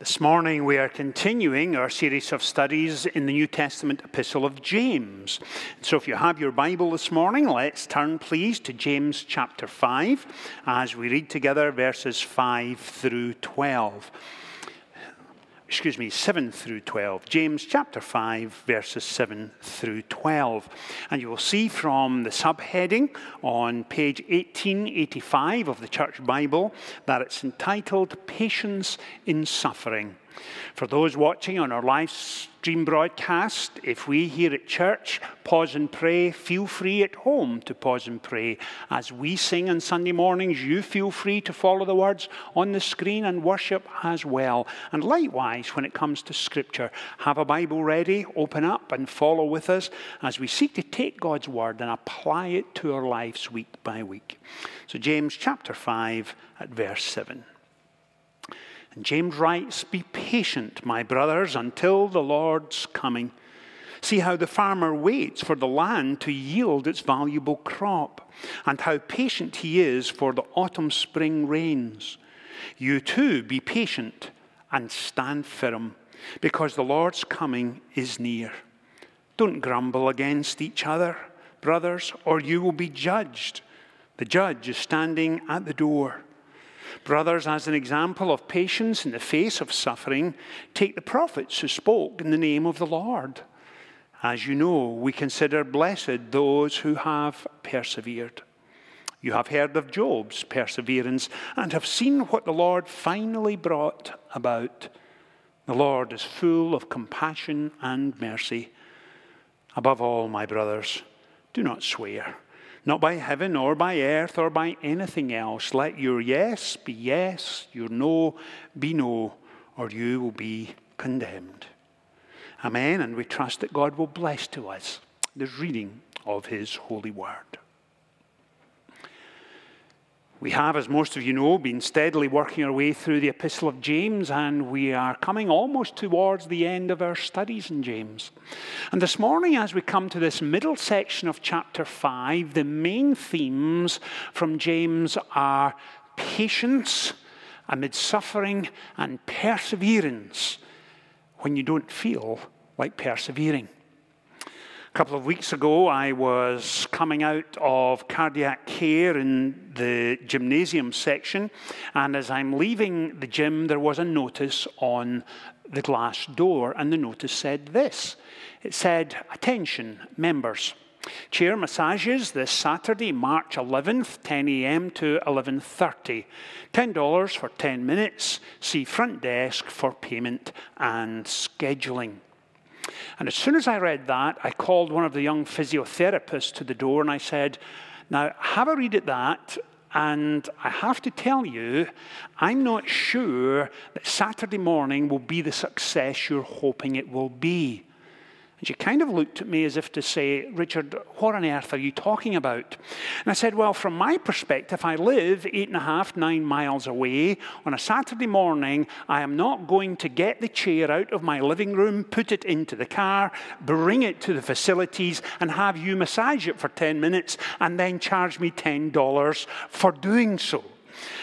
This morning, we are continuing our series of studies in the New Testament epistle of James. So, if you have your Bible this morning, let's turn, please, to James chapter 5 as we read together verses 5 through 12 excuse me, 7 through 12. James chapter 5, verses 7 through 12. And you will see from the subheading on page 1885 of the Church Bible that it's entitled Patience in Suffering. For those watching on our live stream broadcast, if we here at church pause and pray, feel free at home to pause and pray. As we sing on Sunday mornings, you feel free to follow the words on the screen and worship as well. And likewise, when it comes to Scripture, have a Bible ready, open up and follow with us as we seek to take God's Word and apply it to our lives week by week. So, James chapter 5 at verse 7. And James writes, Be patient, my brothers, until the Lord's coming. See how the farmer waits for the land to yield its valuable crop, and how patient he is for the autumn spring rains. You too be patient and stand firm, because the Lord's coming is near. Don't grumble against each other, brothers, or you will be judged. The judge is standing at the door. Brothers, as an example of patience in the face of suffering, take the prophets who spoke in the name of the Lord. As you know, we consider blessed those who have persevered. You have heard of Job's perseverance and have seen what the Lord finally brought about. The Lord is full of compassion and mercy. Above all, my brothers, do not swear not by heaven or by earth or by anything else. Let your yes be yes, your no be no, or you will be condemned. Amen. And we trust that God will bless to us the reading of his holy word. We have, as most of you know, been steadily working our way through the Epistle of James, and we are coming almost towards the end of our studies in James. And this morning, as we come to this middle section of chapter 5, the main themes from James are patience amid suffering and perseverance when you don't feel like persevering. A couple of weeks ago, I was coming out of cardiac care in the gymnasium section, and as I'm leaving the gym, there was a notice on the glass door, and the notice said this it said, Attention, members. Chair massages this Saturday, March 11th, 10 a.m. to 11:30. $10 for 10 minutes. See front desk for payment and scheduling. And as soon as I read that, I called one of the young physiotherapists to the door and I said, Now, have a read at that. And I have to tell you, I'm not sure that Saturday morning will be the success you're hoping it will be. And she kind of looked at me as if to say, Richard, what on earth are you talking about? And I said, Well, from my perspective, I live eight and a half, nine miles away. On a Saturday morning, I am not going to get the chair out of my living room, put it into the car, bring it to the facilities, and have you massage it for 10 minutes, and then charge me $10 for doing so.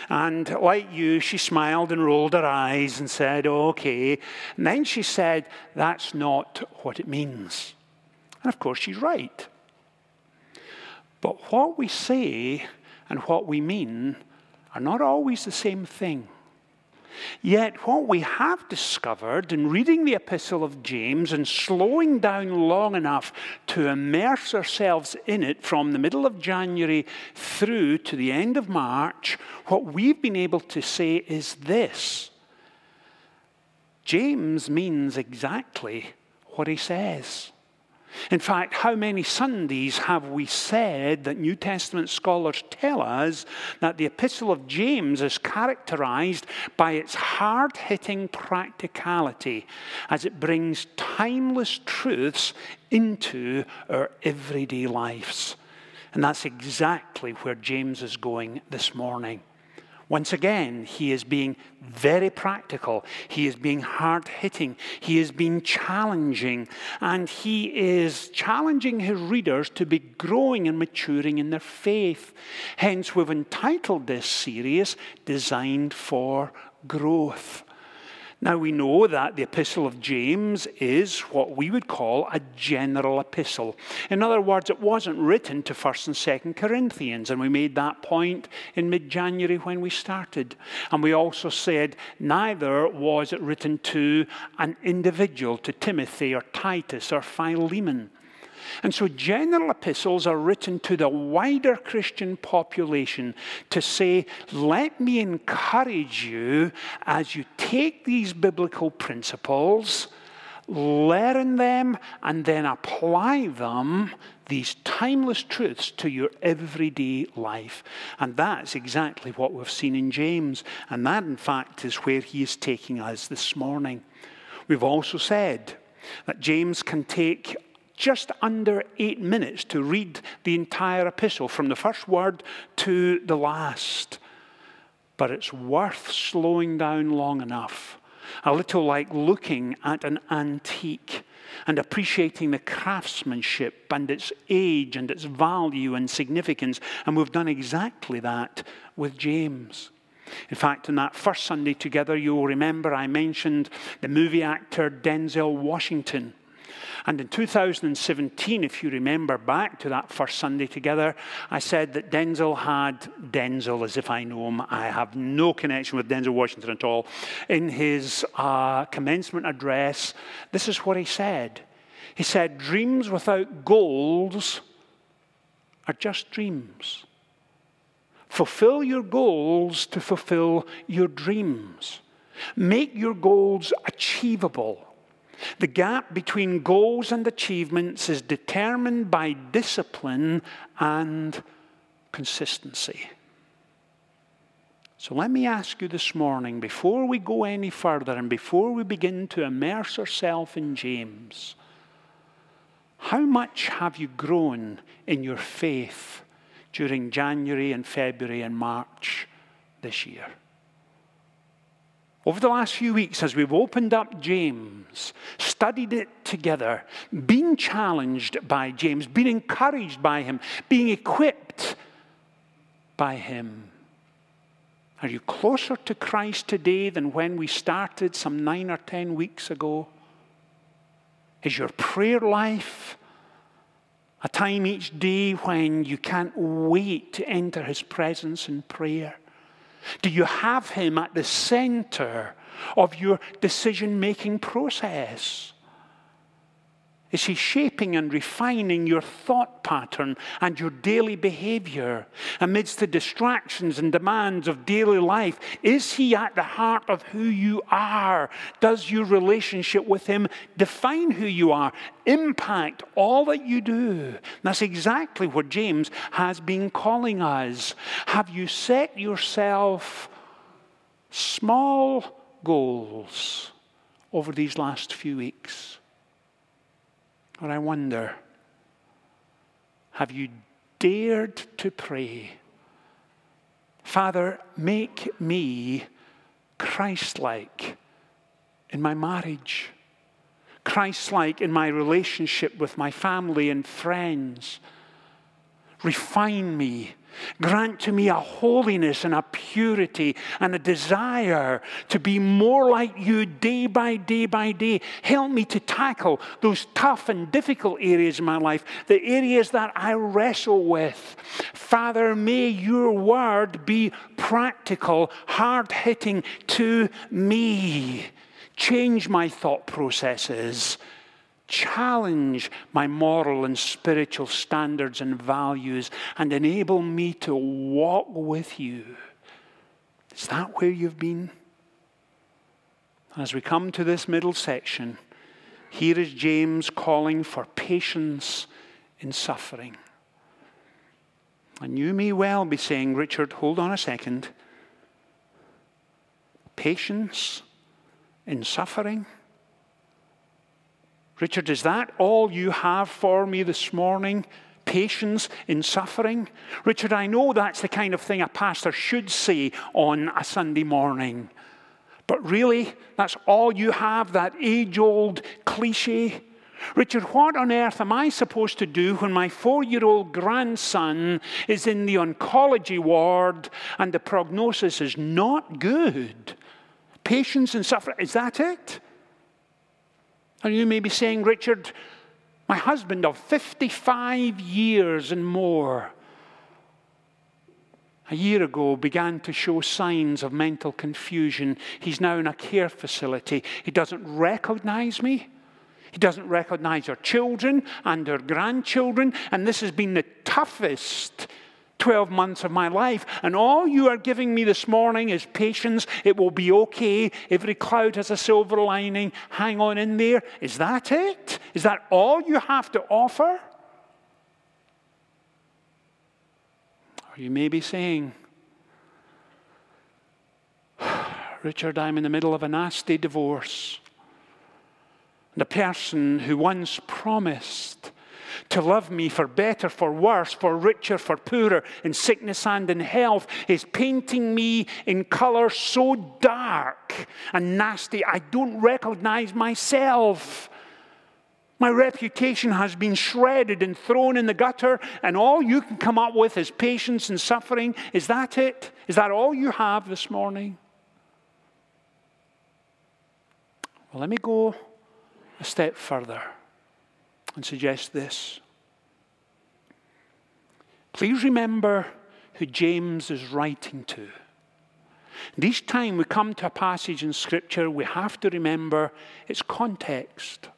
And like you, she smiled and rolled her eyes and said, okay. And then she said, that's not what it means. And of course, she's right. But what we say and what we mean are not always the same thing. Yet, what we have discovered in reading the Epistle of James and slowing down long enough to immerse ourselves in it from the middle of January through to the end of March, what we've been able to say is this James means exactly what he says. In fact, how many Sundays have we said that New Testament scholars tell us that the Epistle of James is characterized by its hard hitting practicality as it brings timeless truths into our everyday lives? And that's exactly where James is going this morning. Once again, he is being very practical. He is being hard hitting. He is being challenging. And he is challenging his readers to be growing and maturing in their faith. Hence, we've entitled this series Designed for Growth. Now, we know that the Epistle of James is what we would call a general epistle. In other words, it wasn't written to 1st and 2nd Corinthians, and we made that point in mid January when we started. And we also said neither was it written to an individual, to Timothy or Titus or Philemon. And so, general epistles are written to the wider Christian population to say, let me encourage you as you take these biblical principles, learn them, and then apply them, these timeless truths, to your everyday life. And that's exactly what we've seen in James. And that, in fact, is where he is taking us this morning. We've also said that James can take just under eight minutes to read the entire epistle from the first word to the last. But it's worth slowing down long enough, a little like looking at an antique and appreciating the craftsmanship and its age and its value and significance. And we've done exactly that with James. In fact, in that first Sunday together, you'll remember I mentioned the movie actor Denzel Washington. And in 2017, if you remember back to that first Sunday together, I said that Denzel had Denzel, as if I know him. I have no connection with Denzel Washington at all. In his uh, commencement address, this is what he said. He said, Dreams without goals are just dreams. Fulfill your goals to fulfill your dreams. Make your goals achievable. The gap between goals and achievements is determined by discipline and consistency. So let me ask you this morning, before we go any further and before we begin to immerse ourselves in James, how much have you grown in your faith during January and February and March this year? Over the last few weeks, as we've opened up James, studied it together, been challenged by James, been encouraged by him, being equipped by him, are you closer to Christ today than when we started some nine or ten weeks ago? Is your prayer life a time each day when you can't wait to enter his presence in prayer? Do you have Him at the center of your decision making process? Is He shaping and refining your thought pattern and your daily behavior amidst the distractions and demands of daily life? Is He at the heart of who you are? Does your relationship with Him define who you are, impact all that you do? That's exactly what James has been calling us. Have you set yourself small goals over these last few weeks? Or I wonder, have you dared to pray, Father, make me Christ like in my marriage, Christ like in my relationship with my family and friends? Refine me Grant to me a holiness and a purity and a desire to be more like you day by day by day. Help me to tackle those tough and difficult areas in my life, the areas that I wrestle with. Father, may your word be practical, hard hitting to me. Change my thought processes challenge my moral and spiritual standards and values and enable me to walk with you. Is that where you've been? As we come to this middle section, here is James calling for patience in suffering. And you may well be saying, Richard, hold on a second. Patience in suffering? Richard, is that all you have for me this morning? Patience in suffering? Richard, I know that's the kind of thing a pastor should say on a Sunday morning. But really, that's all you have, that age old cliche? Richard, what on earth am I supposed to do when my four year old grandson is in the oncology ward and the prognosis is not good? patience and suffering. Is that it? And you may be saying, Richard, my husband of 55 years and more, a year ago began to show signs of mental confusion. He's now in a care facility. He doesn't recognize me. He doesn't recognize our children and our grandchildren. And this has been the toughest 12 months of my life. And all you are giving me this morning is patience. It will be okay. Every cloud has a silver lining. Hang on in there. Is that it? Is that all you have to offer? Or you may be saying, Richard, I'm in the middle of a nasty divorce. And a person who once promised to love me for better, for worse, for richer, for poorer, in sickness and in health, is painting me in colours so dark and nasty, I don't recognize myself. My reputation has been shredded and thrown in the gutter, and all you can come up with is patience and suffering. Is that it? Is that all you have this morning? Well, let me go a step further and suggest this. Please remember who James is writing to. And each time we come to a passage in Scripture, we have to remember its context.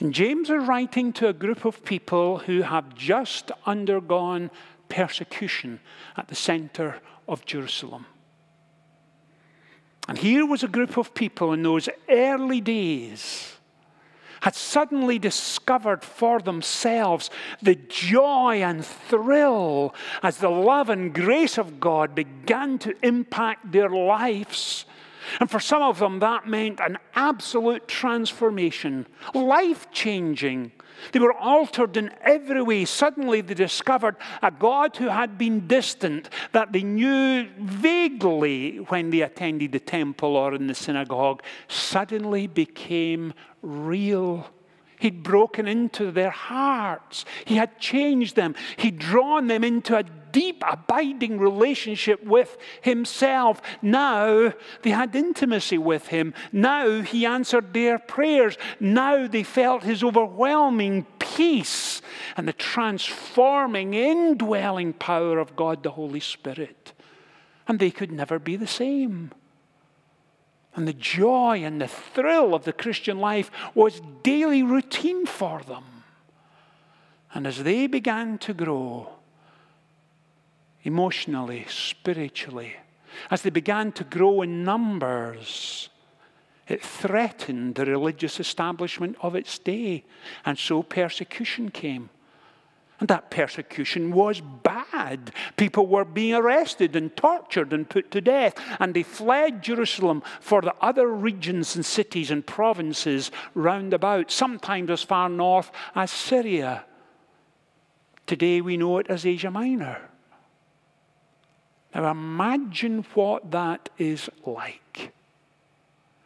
And James is writing to a group of people who have just undergone persecution at the center of Jerusalem. And here was a group of people in those early days had suddenly discovered for themselves the joy and thrill as the love and grace of God began to impact their lives and for some of them, that meant an absolute transformation, life changing. They were altered in every way. Suddenly, they discovered a God who had been distant, that they knew vaguely when they attended the temple or in the synagogue, suddenly became real He'd broken into their hearts. He had changed them. He'd drawn them into a deep, abiding relationship with Himself. Now they had intimacy with Him. Now He answered their prayers. Now they felt His overwhelming peace and the transforming, indwelling power of God the Holy Spirit. And they could never be the same. And the joy and the thrill of the Christian life was daily routine for them. And as they began to grow emotionally, spiritually, as they began to grow in numbers, it threatened the religious establishment of its day. And so persecution came. And that persecution was bad. People were being arrested and tortured and put to death. And they fled Jerusalem for the other regions and cities and provinces round about, sometimes as far north as Syria. Today we know it as Asia Minor. Now imagine what that is like.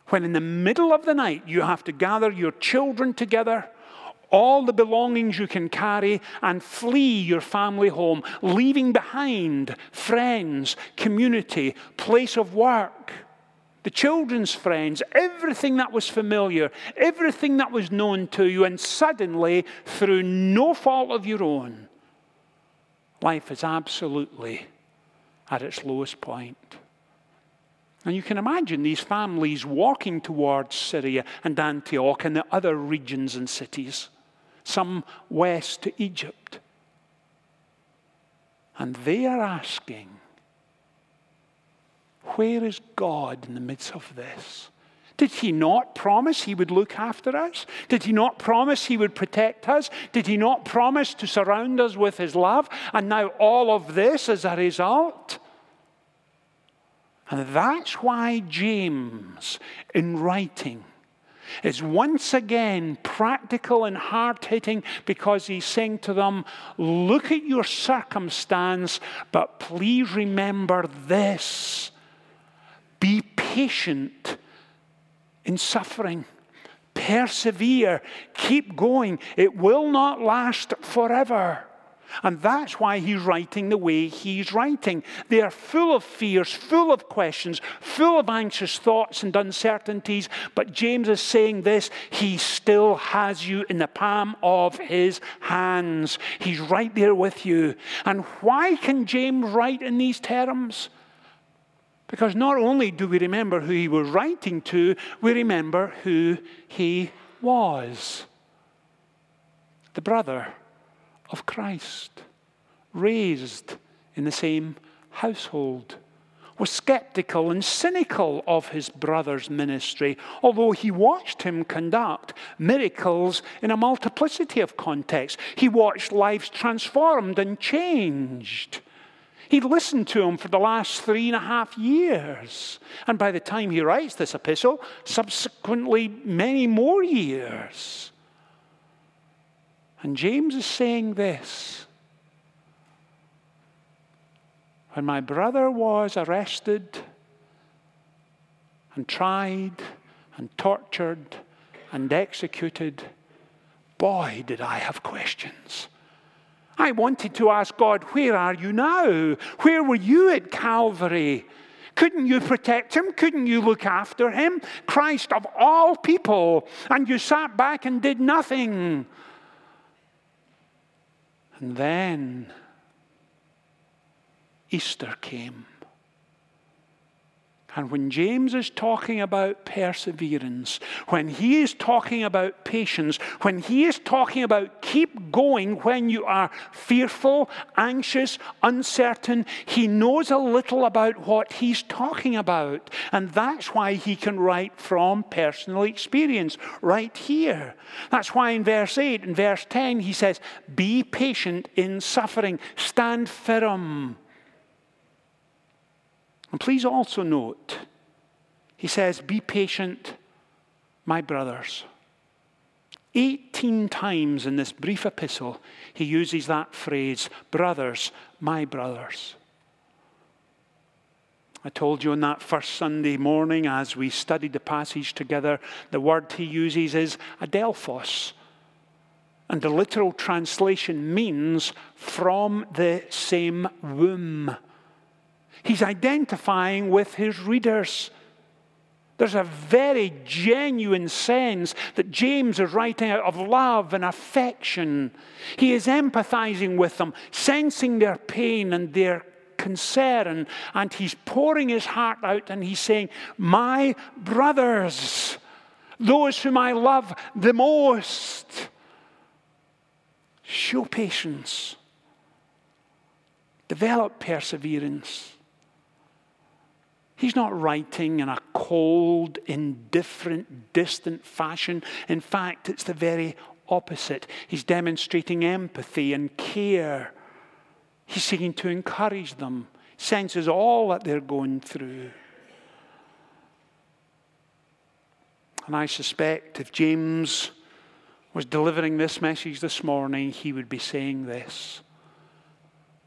When in the middle of the night you have to gather your children together all the belongings you can carry and flee your family home, leaving behind friends, community, place of work, the children's friends, everything that was familiar, everything that was known to you, and suddenly, through no fault of your own, life is absolutely at its lowest point. And you can imagine these families walking towards Syria and Antioch and the other regions and cities some west to Egypt. And they are asking, Where is God in the midst of this? Did he not promise he would look after us? Did he not promise he would protect us? Did he not promise to surround us with his love? And now all of this is a result? And that's why James, in writing, is once again practical and hard hitting because he's saying to them, Look at your circumstance, but please remember this be patient in suffering. Persevere, keep going. It will not last forever. And that's why he's writing the way he's writing. They are full of fears, full of questions, full of anxious thoughts and uncertainties. But James is saying this He still has you in the palm of his hands. He's right there with you. And why can James write in these terms? Because not only do we remember who he was writing to, we remember who he was the brother of Christ, raised in the same household, was skeptical and cynical of his brother's ministry, although he watched him conduct miracles in a multiplicity of contexts. He watched lives transformed and changed. He'd listened to him for the last three and a half years. And by the time he writes this epistle, subsequently many more years. And James is saying this When my brother was arrested and tried and tortured and executed, boy, did I have questions. I wanted to ask God, Where are you now? Where were you at Calvary? Couldn't you protect him? Couldn't you look after him? Christ of all people. And you sat back and did nothing. And then Easter came. And when James is talking about perseverance, when he is talking about patience, when he is talking about keep going when you are fearful, anxious, uncertain, he knows a little about what he's talking about. And that's why he can write from personal experience right here. That's why in verse 8 and verse 10 he says, Be patient in suffering, stand firm. And please also note, he says, Be patient, my brothers. 18 times in this brief epistle, he uses that phrase, brothers, my brothers. I told you on that first Sunday morning as we studied the passage together, the word he uses is adelphos. And the literal translation means from the same womb. He's identifying with his readers. There's a very genuine sense that James is writing out of love and affection. He is empathizing with them, sensing their pain and their concern, and he's pouring his heart out and he's saying, My brothers, those whom I love the most, show patience, develop perseverance. He's not writing in a cold, indifferent, distant fashion. In fact, it's the very opposite. He's demonstrating empathy and care. He's seeking to encourage them, senses all that they're going through. And I suspect if James was delivering this message this morning, he would be saying this.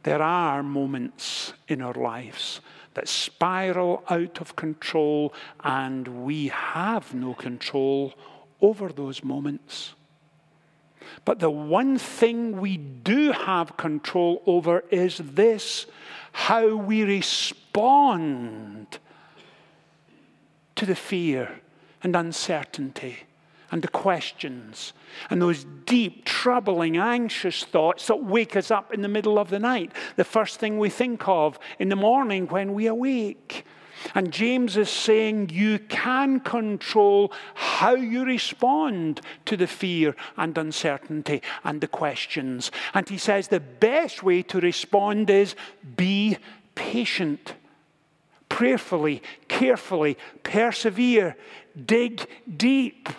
There are moments in our lives that spiral out of control, and we have no control over those moments. But the one thing we do have control over is this how we respond to the fear and uncertainty and the questions and those deep, troubling, anxious thoughts that wake us up in the middle of the night, the first thing we think of in the morning when we awake. And James is saying you can control how you respond to the fear and uncertainty and the questions. And he says the best way to respond is be patient. Prayerfully, carefully, persevere, dig deep.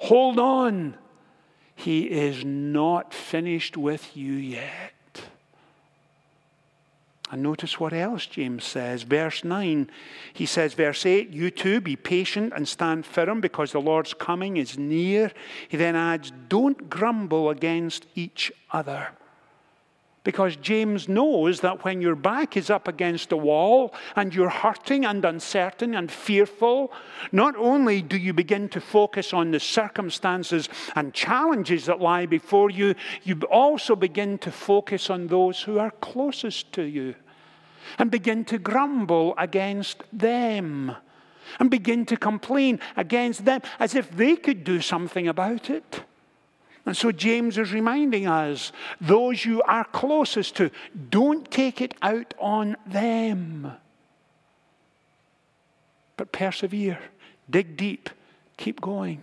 Hold on. He is not finished with you yet. And notice what else James says. Verse 9, he says, verse 8, you too be patient and stand firm because the Lord's coming is near. He then adds, don't grumble against each other. Because James knows that when your back is up against a wall and you're hurting and uncertain and fearful, not only do you begin to focus on the circumstances and challenges that lie before you, you also begin to focus on those who are closest to you and begin to grumble against them and begin to complain against them as if they could do something about it. And so James is reminding us those you are closest to, don't take it out on them. But persevere, dig deep, keep going.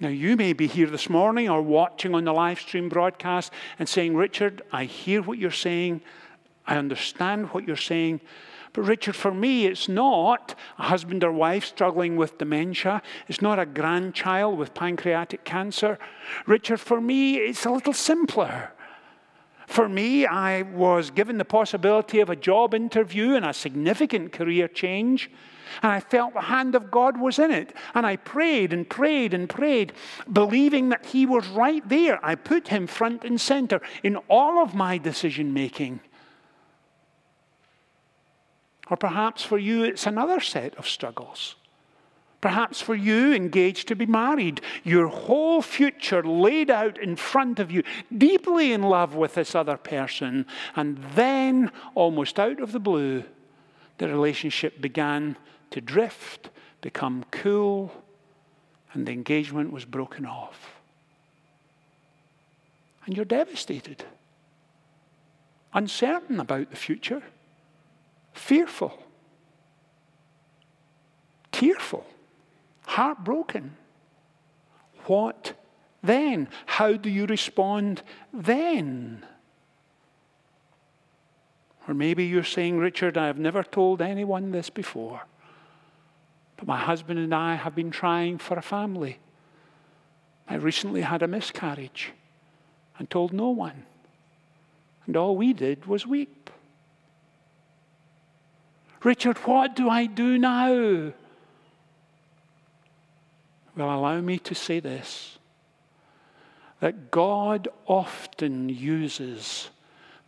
Now, you may be here this morning or watching on the live stream broadcast and saying, Richard, I hear what you're saying. I understand what you're saying, but Richard, for me, it's not a husband or wife struggling with dementia. It's not a grandchild with pancreatic cancer. Richard, for me, it's a little simpler. For me, I was given the possibility of a job interview and a significant career change. And I felt the hand of God was in it. And I prayed and prayed and prayed, believing that He was right there. I put Him front and center in all of my decision making. Or perhaps for you, it's another set of struggles. Perhaps for you, engaged to be married, your whole future laid out in front of you, deeply in love with this other person, and then, almost out of the blue, the relationship began to drift, become cool, and the engagement was broken off. And you're devastated, uncertain about the future fearful, tearful, heartbroken. What then? How do you respond then? Or maybe you're saying, Richard, I have never told anyone this before, but my husband and I have been trying for a family. I recently had a miscarriage and told no one. And all we did was weep. Richard, what do I do now? Well, allow me to say this that God often uses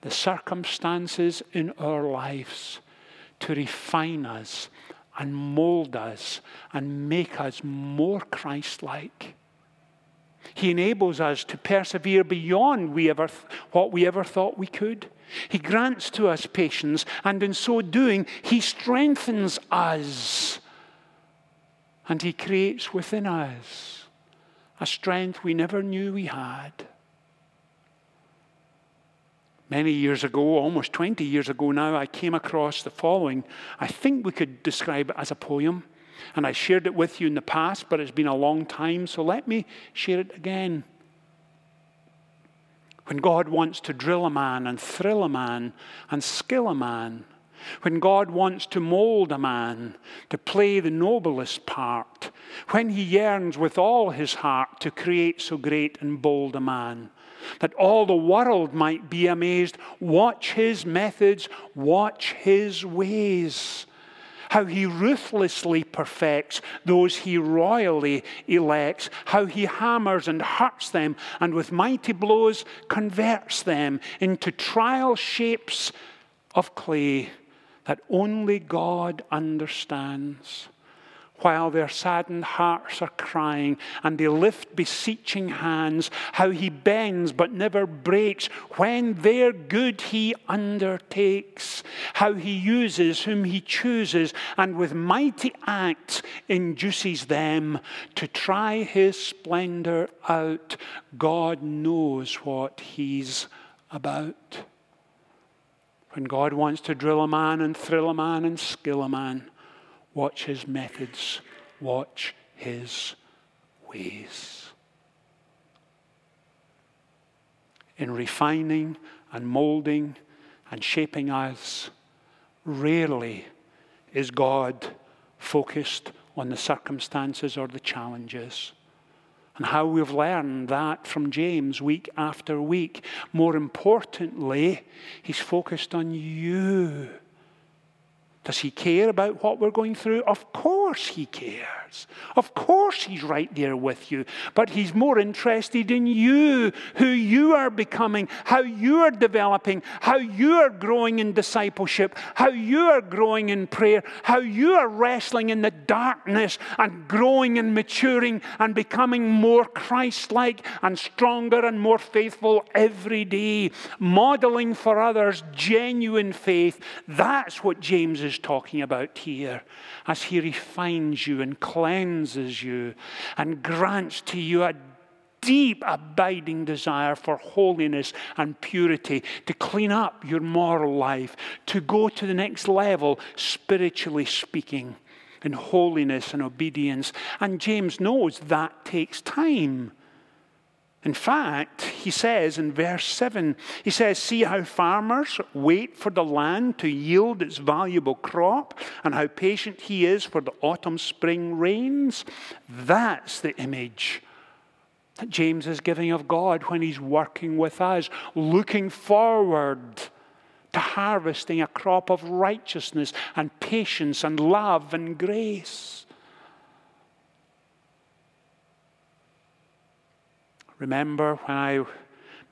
the circumstances in our lives to refine us and mold us and make us more Christ like. He enables us to persevere beyond we ever, what we ever thought we could. He grants to us patience, and in so doing, He strengthens us. And He creates within us a strength we never knew we had. Many years ago, almost 20 years ago now, I came across the following. I think we could describe it as a poem. And I shared it with you in the past, but it's been a long time, so let me share it again. When God wants to drill a man and thrill a man and skill a man, when God wants to mold a man to play the noblest part, when he yearns with all his heart to create so great and bold a man, that all the world might be amazed, watch his methods, watch his ways how he ruthlessly perfects those he royally elects, how he hammers and hurts them, and with mighty blows converts them into trial shapes of clay that only God understands while their saddened hearts are crying, and they lift beseeching hands, how he bends but never breaks, when their good he undertakes, how he uses whom he chooses, and with mighty acts induces them to try his splendor out. God knows what he's about. When God wants to drill a man and thrill a man and skill a man, Watch his methods. Watch his ways. In refining and molding and shaping us, rarely is God focused on the circumstances or the challenges. And how we've learned that from James week after week. More importantly, he's focused on you Does he care about what we're going through? Of course he cares. Of course he's right there with you. But he's more interested in you, who you are becoming, how you are developing, how you are growing in discipleship, how you are growing in prayer, how you are wrestling in the darkness and growing and maturing and becoming more Christ like and stronger and more faithful every day, modeling for others genuine faith. That's what James is talking about here as he refines you and cleanses you and grants to you a deep, abiding desire for holiness and purity, to clean up your moral life, to go to the next level, spiritually speaking, in holiness and obedience. And James knows that takes time. In fact, he says in verse 7, he says, See how farmers wait for the land to yield its valuable crop, and how patient he is for the autumn spring rains. That's the image that James is giving of God when he's working with us, looking forward to harvesting a crop of righteousness and patience and love and grace. Remember when I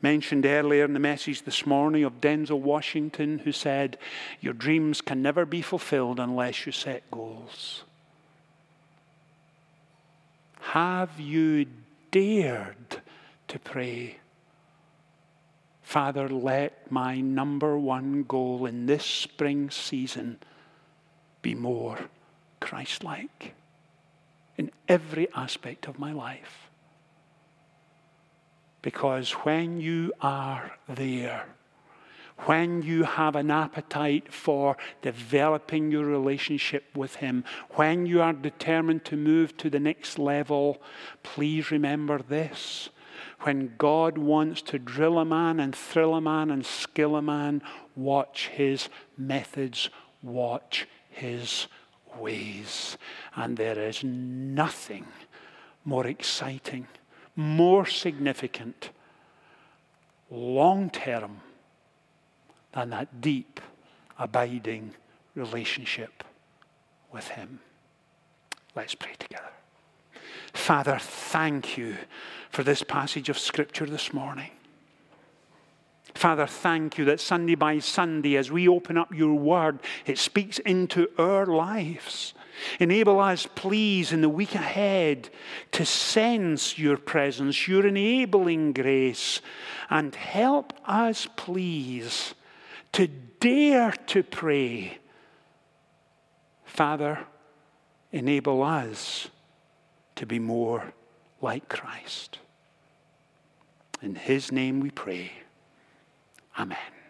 mentioned earlier in the message this morning of Denzel Washington, who said, Your dreams can never be fulfilled unless you set goals. Have you dared to pray? Father, let my number one goal in this spring season be more Christ like in every aspect of my life. Because when you are there, when you have an appetite for developing your relationship with Him, when you are determined to move to the next level, please remember this. When God wants to drill a man and thrill a man and skill a man, watch His methods, watch His ways. And there is nothing more exciting more significant long term than that deep, abiding relationship with Him. Let's pray together. Father, thank you for this passage of Scripture this morning. Father, thank you that Sunday by Sunday, as we open up your word, it speaks into our lives. Enable us, please, in the week ahead to sense your presence, your enabling grace, and help us, please, to dare to pray. Father, enable us to be more like Christ. In his name we pray. Amen.